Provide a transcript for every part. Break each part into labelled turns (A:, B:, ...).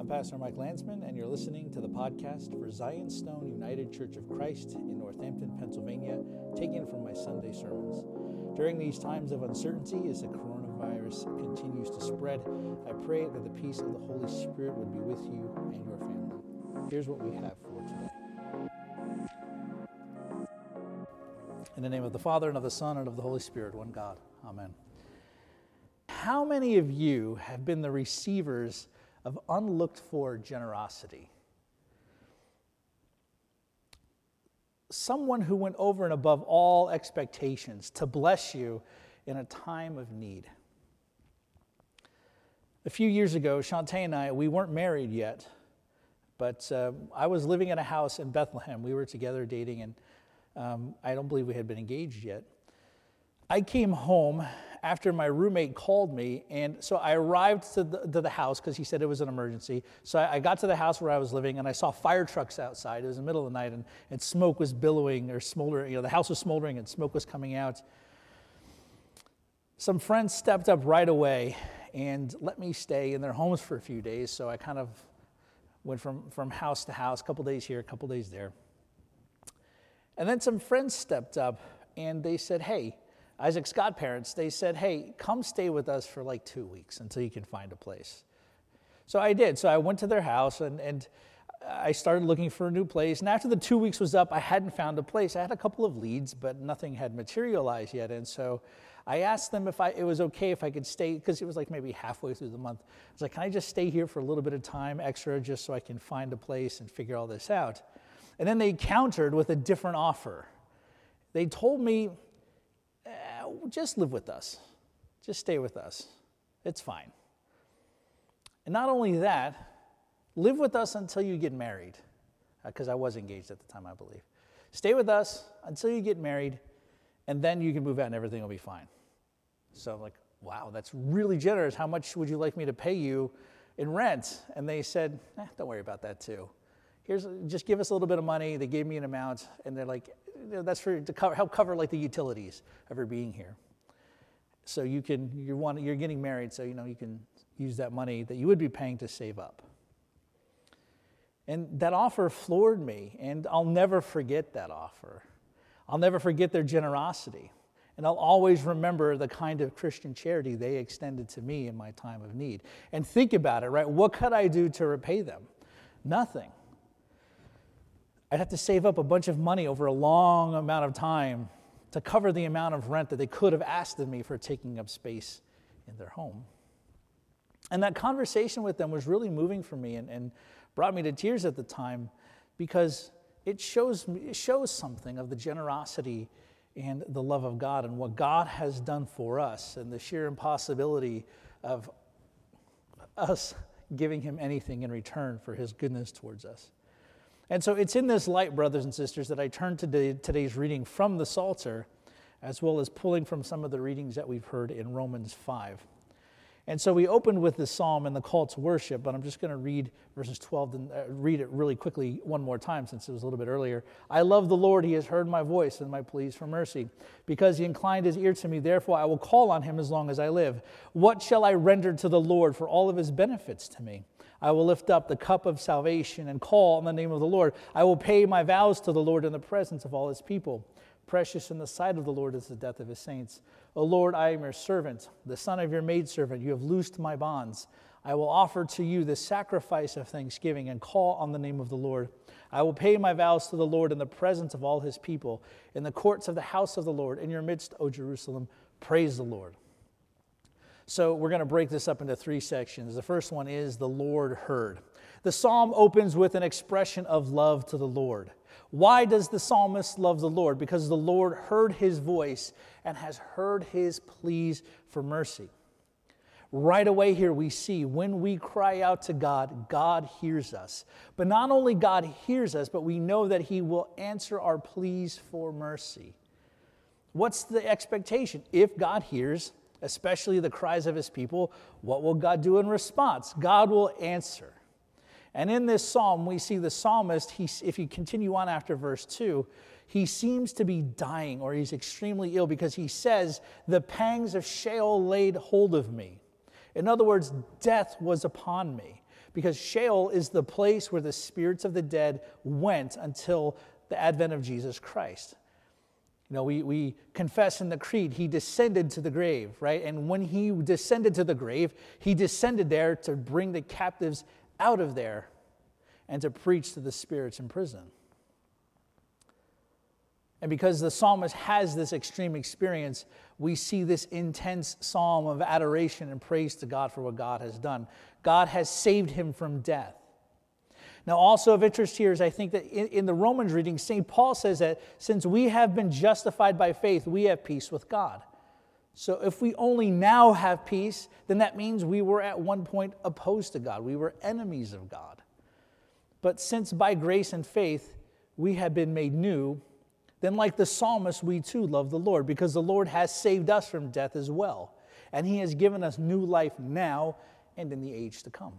A: I'm Pastor Mike Landsman, and you're listening to the podcast for Zion Stone United Church of Christ in Northampton, Pennsylvania, taken from my Sunday sermons. During these times of uncertainty, as the coronavirus continues to spread, I pray that the peace of the Holy Spirit would be with you and your family. Here's what we have for today. In the name of the Father, and of the Son, and of the Holy Spirit, one God. Amen. How many of you have been the receivers of unlooked for generosity? Someone who went over and above all expectations to bless you in a time of need. A few years ago, Shantae and I, we weren't married yet, but uh, I was living in a house in Bethlehem. We were together dating, and um, I don't believe we had been engaged yet. I came home after my roommate called me. And so I arrived to the, to the house because he said it was an emergency. So I, I, got to the house where I was living and I saw fire trucks outside. It was in the middle of the night and, and smoke was billowing or smoldering. You know, the house was smoldering and smoke was coming out. Some friends stepped up right away and let me stay in their homes for a few days. So I kind of went from, from house to house, a couple days here, a couple days there. And then some friends stepped up and they said, Hey, Isaac's godparents, they said, hey, come stay with us for like two weeks until you can find a place. So I did. So I went to their house and, and I started looking for a new place. And after the two weeks was up, I hadn't found a place. I had a couple of leads, but nothing had materialized yet. And so I asked them if I, it was okay if I could stay, because it was like maybe halfway through the month. I was like, can I just stay here for a little bit of time extra just so I can find a place and figure all this out? And then they countered with a different offer. They told me just live with us. Just stay with us. It's fine. And not only that, live with us until you get married, because uh, I was engaged at the time, I believe. Stay with us until you get married, and then you can move out and everything will be fine. So I'm like, wow, that's really generous. How much would you like me to pay you in rent? And they said, eh, don't worry about that too. Here's, just give us a little bit of money. They gave me an amount, and they're like, that's for to cover, help cover like the utilities of her being here. So you can you're one, you're getting married, so you know you can use that money that you would be paying to save up. And that offer floored me, and I'll never forget that offer. I'll never forget their generosity. And I'll always remember the kind of Christian charity they extended to me in my time of need. And think about it, right? What could I do to repay them? Nothing. I'd have to save up a bunch of money over a long amount of time to cover the amount of rent that they could have asked of me for taking up space in their home. And that conversation with them was really moving for me and, and brought me to tears at the time because it shows, it shows something of the generosity and the love of God and what God has done for us and the sheer impossibility of us giving Him anything in return for His goodness towards us. And so it's in this light, brothers and sisters, that I turn to today's reading from the Psalter, as well as pulling from some of the readings that we've heard in Romans 5. And so we opened with this psalm and the call to worship, but I'm just going to read verses 12 and uh, read it really quickly one more time since it was a little bit earlier. I love the Lord, he has heard my voice and my pleas for mercy. Because he inclined his ear to me, therefore I will call on him as long as I live. What shall I render to the Lord for all of his benefits to me? I will lift up the cup of salvation and call on the name of the Lord. I will pay my vows to the Lord in the presence of all his people. Precious in the sight of the Lord is the death of his saints. O Lord, I am your servant, the son of your maidservant. You have loosed my bonds. I will offer to you the sacrifice of thanksgiving and call on the name of the Lord. I will pay my vows to the Lord in the presence of all his people, in the courts of the house of the Lord, in your midst, O Jerusalem. Praise the Lord. So we're going to break this up into three sections. The first one is the Lord heard. The psalm opens with an expression of love to the Lord. Why does the psalmist love the Lord? Because the Lord heard his voice and has heard his pleas for mercy. Right away, here we see when we cry out to God, God hears us. But not only God hears us, but we know that He will answer our pleas for mercy. What's the expectation? If God hears, especially the cries of his people, what will God do in response? God will answer. And in this psalm, we see the psalmist, he, if you continue on after verse 2, he seems to be dying or he's extremely ill because he says, The pangs of Sheol laid hold of me. In other words, death was upon me. because Sheol is the place where the spirits of the dead went until the advent of Jesus Christ. You know, we, we confess in the creed, he descended to the grave, right? And when he descended to the grave, he descended there to bring the captives out of there and to preach to the spirits in prison. And because the psalmist has this extreme experience, we see this intense psalm of adoration and praise to God for what God has done. God has saved him from death. Now, also of interest here is I think that in, in the Romans reading, St. Paul says that since we have been justified by faith, we have peace with God. So if we only now have peace, then that means we were at one point opposed to God. We were enemies of God. But since by grace and faith we have been made new, then, like the psalmist, we too love the Lord because the Lord has saved us from death as well. And He has given us new life now and in the age to come.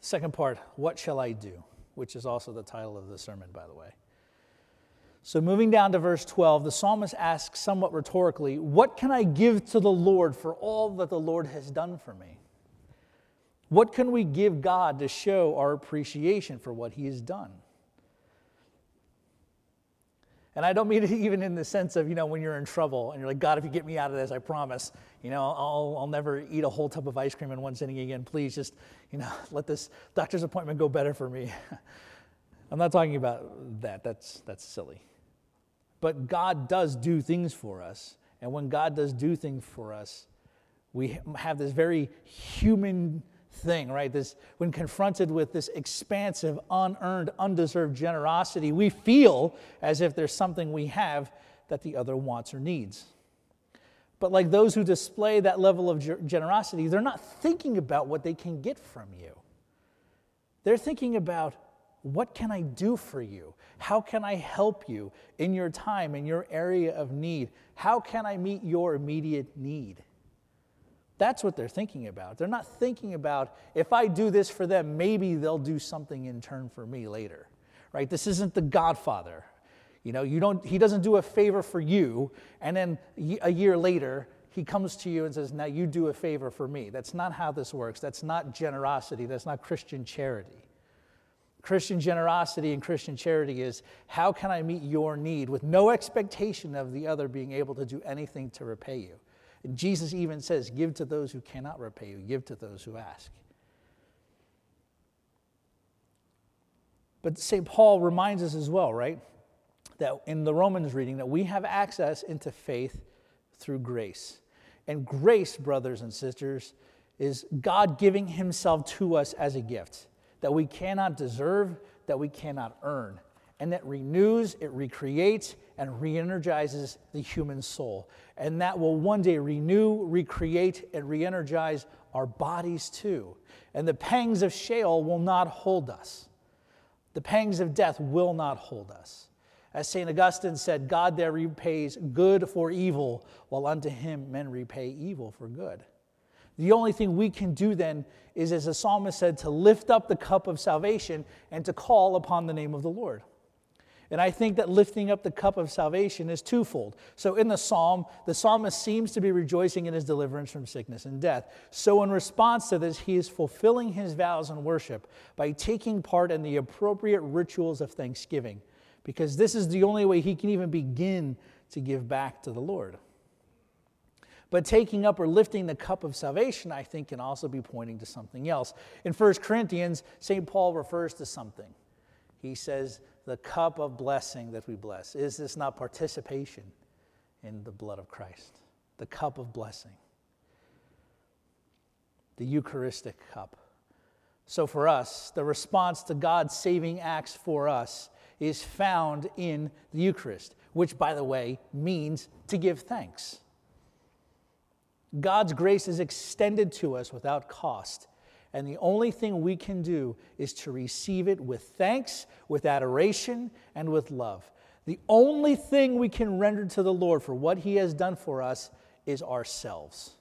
A: Second part, what shall I do? Which is also the title of the sermon, by the way. So, moving down to verse 12, the psalmist asks somewhat rhetorically, What can I give to the Lord for all that the Lord has done for me? What can we give God to show our appreciation for what He has done? And I don't mean it even in the sense of, you know, when you're in trouble and you're like, God, if you get me out of this, I promise, you know, I'll, I'll never eat a whole tub of ice cream in one sitting again. Please just, you know, let this doctor's appointment go better for me. I'm not talking about that. That's, that's silly. But God does do things for us. And when God does do things for us, we have this very human thing, right? This, when confronted with this expansive, unearned, undeserved generosity, we feel as if there's something we have that the other wants or needs. But like those who display that level of generosity, they're not thinking about what they can get from you. They're thinking about what can I do for you? How can I help you in your time, in your area of need? How can I meet your immediate need? That's what they're thinking about. They're not thinking about if I do this for them, maybe they'll do something in turn for me later. Right? This isn't the Godfather. You know, you don't he doesn't do a favor for you and then a year later he comes to you and says, "Now you do a favor for me." That's not how this works. That's not generosity. That's not Christian charity. Christian generosity and Christian charity is how can I meet your need with no expectation of the other being able to do anything to repay you? Jesus even says, Give to those who cannot repay you, give to those who ask. But St. Paul reminds us as well, right? That in the Romans reading, that we have access into faith through grace. And grace, brothers and sisters, is God giving Himself to us as a gift that we cannot deserve, that we cannot earn and it renews, it recreates, and re energizes the human soul. And that will one day renew, recreate, and re energize our bodies too. And the pangs of Sheol will not hold us. The pangs of death will not hold us. As St. Augustine said, God there repays good for evil, while unto him men repay evil for good. The only thing we can do then is, as the psalmist said, to lift up the cup of salvation and to call upon the name of the Lord. And I think that lifting up the cup of salvation is twofold. So in the psalm, the psalmist seems to be rejoicing in his deliverance from sickness and death. So in response to this, he is fulfilling his vows in worship by taking part in the appropriate rituals of thanksgiving, because this is the only way he can even begin to give back to the Lord. But taking up or lifting the cup of salvation, I think, can also be pointing to something else. In 1 Corinthians, St. Paul refers to something. He says, the cup of blessing that we bless? Is this not participation in the blood of Christ? The cup of blessing, the Eucharistic cup. So, for us, the response to God's saving acts for us is found in the Eucharist, which, by the way, means to give thanks. God's grace is extended to us without cost and the only thing we can do is to receive it with thanks, with adoration, and with love. The only thing we can render to the Lord for what He has done for us is ourselves,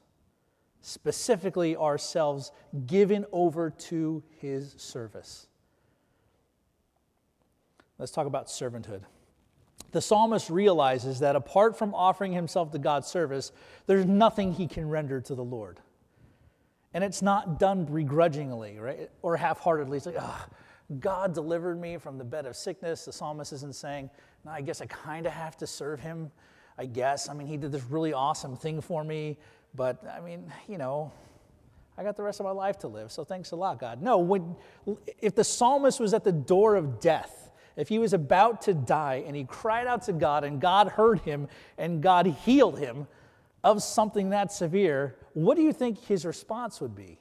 A: specifically ourselves given over to His service. Let's talk about servanthood. The psalmist realizes that apart from offering himself to God's service, there's nothing he can render to the Lord. And it's not done begrudgingly, right? Or half heartedly. It's like, oh, God delivered me from the bed of sickness. The psalmist isn't saying, no, I guess I kind of have to serve him. I guess. I mean, he did this really awesome thing for me, but I mean, you know, I got the rest of my life to live, so thanks a lot, God. No, when, if the psalmist was at the door of death, if he was about to die and he cried out to God and God heard him and God healed him of something that severe, what do you think his response would be?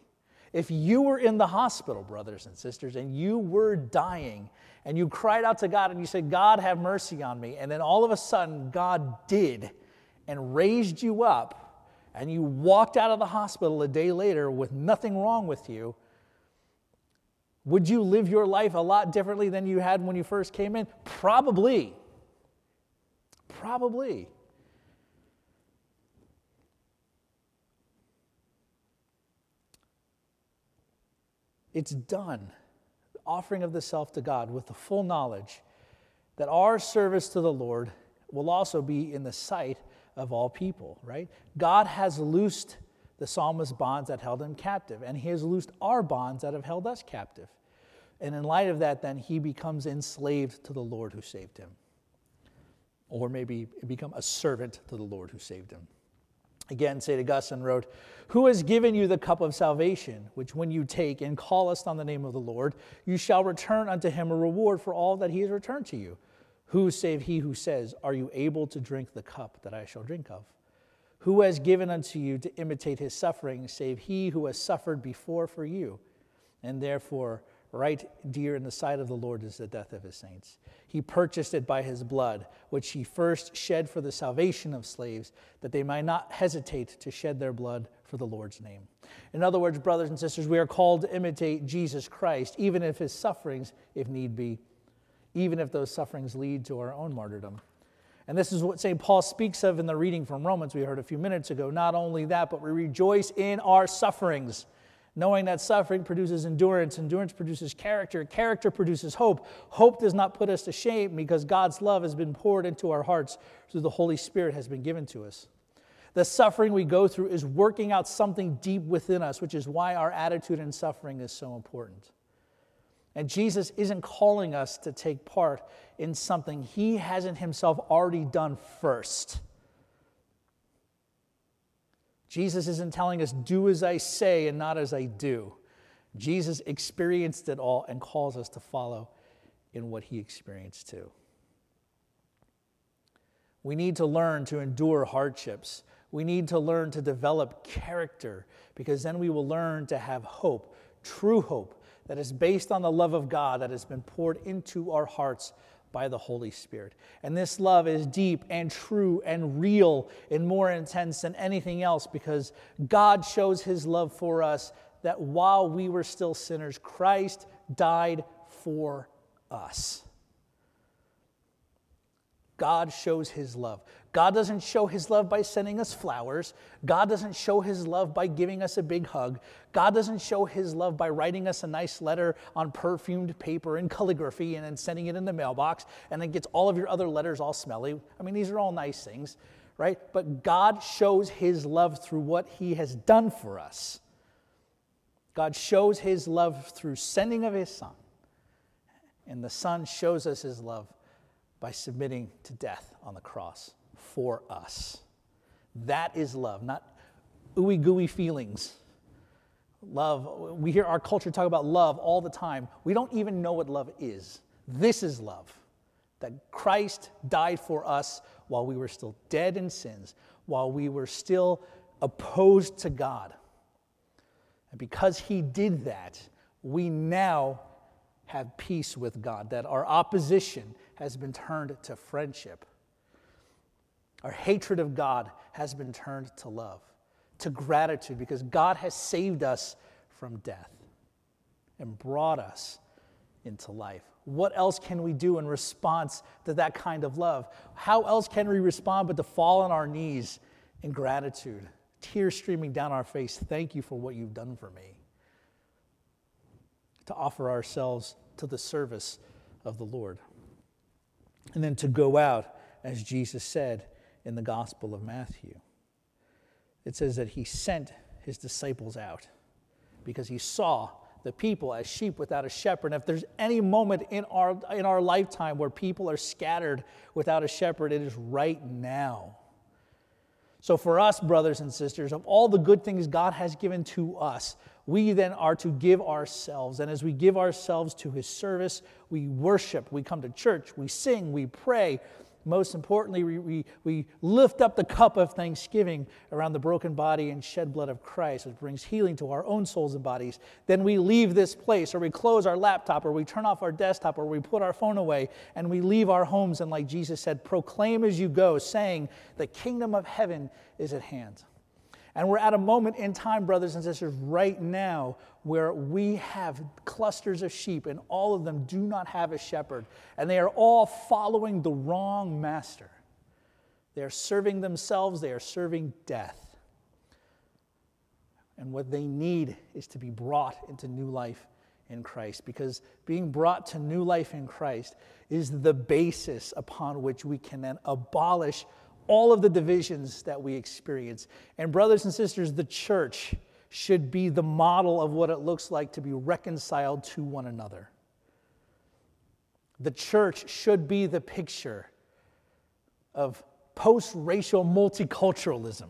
A: If you were in the hospital, brothers and sisters, and you were dying, and you cried out to God and you said, God, have mercy on me, and then all of a sudden God did and raised you up, and you walked out of the hospital a day later with nothing wrong with you, would you live your life a lot differently than you had when you first came in? Probably. Probably. It's done. Offering of the self to God with the full knowledge that our service to the Lord will also be in the sight of all people, right? God has loosed the psalmist's bonds that held him captive, and he has loosed our bonds that have held us captive. And in light of that, then he becomes enslaved to the Lord who saved him. Or maybe become a servant to the Lord who saved him. Again, St. Augustine wrote, Who has given you the cup of salvation, which when you take and callest on the name of the Lord, you shall return unto him a reward for all that he has returned to you? Who save he who says, Are you able to drink the cup that I shall drink of? Who has given unto you to imitate his suffering, save he who has suffered before for you? And therefore, right dear in the sight of the Lord is the death of his saints. He purchased it by his blood, which he first shed for the salvation of slaves, that they might not hesitate to shed their blood for the Lord's name. In other words, brothers and sisters, we are called to imitate Jesus Christ, even if his sufferings, if need be, even if those sufferings lead to our own martyrdom. And this is what St. Paul speaks of in the reading from Romans we heard a few minutes ago. Not only that, but we rejoice in our sufferings knowing that suffering produces endurance, endurance produces character, character produces hope. Hope does not put us to shame because God's love has been poured into our hearts through the Holy Spirit has been given to us. The suffering we go through is working out something deep within us, which is why our attitude in suffering is so important. And Jesus isn't calling us to take part in something he hasn't himself already done first. Jesus isn't telling us, do as I say and not as I do. Jesus experienced it all and calls us to follow in what he experienced too. We need to learn to endure hardships. We need to learn to develop character because then we will learn to have hope, true hope, that is based on the love of God that has been poured into our hearts by the Holy Spirit. And this love is deep and true and real and more intense than anything else because God shows his love for us that while we were still sinners, Christ died for us. God shows his love. God doesn't show his love by sending us flowers. God doesn't show his love by giving us a big hug. God doesn't show his love by writing us a nice letter on perfumed paper and calligraphy and then sending it in the mailbox and then gets all of your other letters all smelly. I mean, these are all nice things, right? But God shows his love through what he has done for us. God shows his love through sending of his son. And the son shows us his love by submitting to death on the cross for us. That is love, not ooey gooey feelings. Love, we hear our culture talk about love all the time. We don't even know what love is. This is love that Christ died for us while we were still dead in sins, while we were still opposed to God. And because he did that, we now have peace with God, that our opposition has been turned to friendship. Our hatred of God has been turned to love, to gratitude, because God has saved us from death and brought us into life. What else can we do in response to that kind of love? How else can we respond but to fall on our knees in gratitude, tears streaming down our face? Thank you for what you've done for me. To offer ourselves to the service of the Lord. And then to go out, as Jesus said in the Gospel of Matthew. It says that he sent his disciples out because he saw the people as sheep without a shepherd. And if there's any moment in our, in our lifetime where people are scattered without a shepherd, it is right now. So, for us, brothers and sisters, of all the good things God has given to us, we then are to give ourselves. And as we give ourselves to His service, we worship, we come to church, we sing, we pray, most importantly, we, we, we lift up the cup of thanksgiving around the broken body and shed blood of Christ, which brings healing to our own souls and bodies. Then we leave this place, or we close our laptop, or we turn off our desktop, or we put our phone away, and we leave our homes. And like Jesus said, proclaim as you go, saying, The kingdom of heaven is at hand. And we're at a moment in time, brothers and sisters, right now, where we have clusters of sheep, and all of them do not have a shepherd, and they are all following the wrong master. They are serving themselves, they are serving death. And what they need is to be brought into new life in Christ, because being brought to new life in Christ is the basis upon which we can then abolish all of the divisions that we experience. And, brothers and sisters, the church should be the model of what it looks like to be reconciled to one another. The church should be the picture of post racial multiculturalism.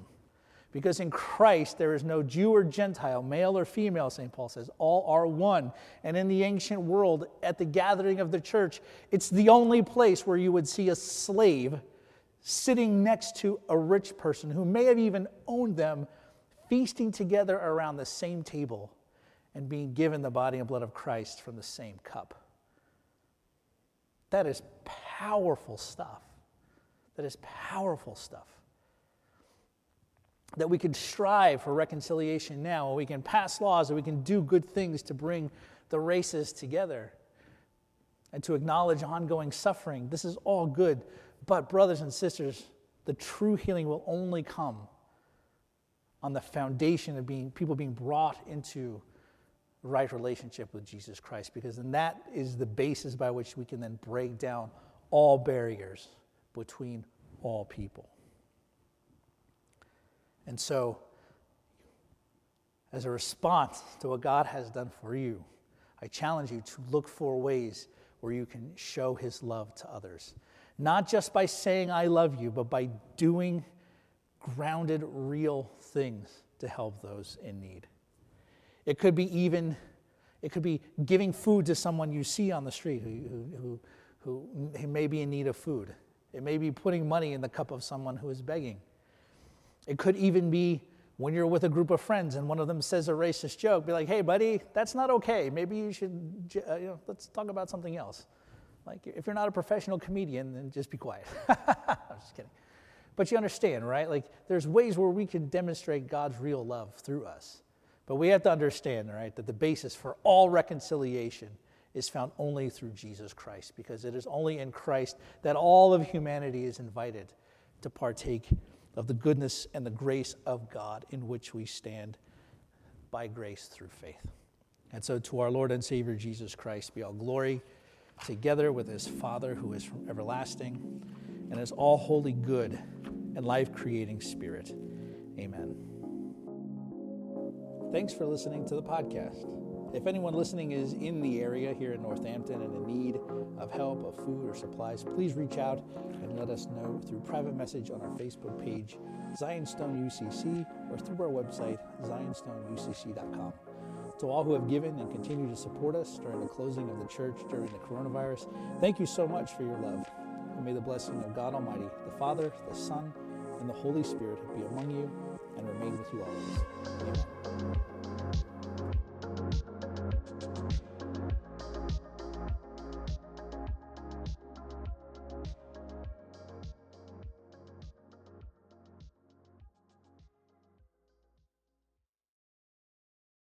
A: Because in Christ, there is no Jew or Gentile, male or female, St. Paul says. All are one. And in the ancient world, at the gathering of the church, it's the only place where you would see a slave sitting next to a rich person who may have even owned them, feasting together around the same table and being given the body and blood of Christ from the same cup. That is powerful stuff. That is powerful stuff. That we can strive for reconciliation now, or we can pass laws, or we can do good things to bring the races together and to acknowledge ongoing suffering. This is all good. But, brothers and sisters, the true healing will only come on the foundation of being people being brought into right relationship with Jesus Christ, because then that is the basis by which we can then break down all barriers between all people. And so, as a response to what God has done for you, I challenge you to look for ways where you can show his love to others not just by saying, I love you, but by doing grounded, real things to help those in need. It could be even, it could be giving food to someone you see on the street who, who, who, may be in need of food. It may be putting money in the cup of someone who is begging. It could even be when you're with a group of friends and one of them says a racist joke, be like, hey, buddy, that's not okay. Maybe you should, uh, you know, let's talk about something else. Like, if you're not a professional comedian, then just be quiet. I'm just kidding. But you understand, right? Like, there's ways where we can demonstrate God's real love through us. But we have to understand, right, that the basis for all reconciliation is found only through Jesus Christ, because it is only in Christ that all of humanity is invited to partake of the goodness and the grace of God in which we stand by grace through faith. And so, to our Lord and Savior Jesus Christ be all glory together with his Father who is from everlasting and is all holy good and life creating spirit. Amen. Thanks for listening to the podcast. If anyone listening is in the area here in Northampton and in need of help, of food, or supplies, please reach out and let us know through private message on our Facebook page, Zionstone UCC, or through our website, zionstoneucc.com. To all who have given and continue to support us during the closing of the church during the coronavirus, thank you so much for your love. And may the blessing of God Almighty, the Father, the Son, and the Holy Spirit be among you and remain with you always. Amen.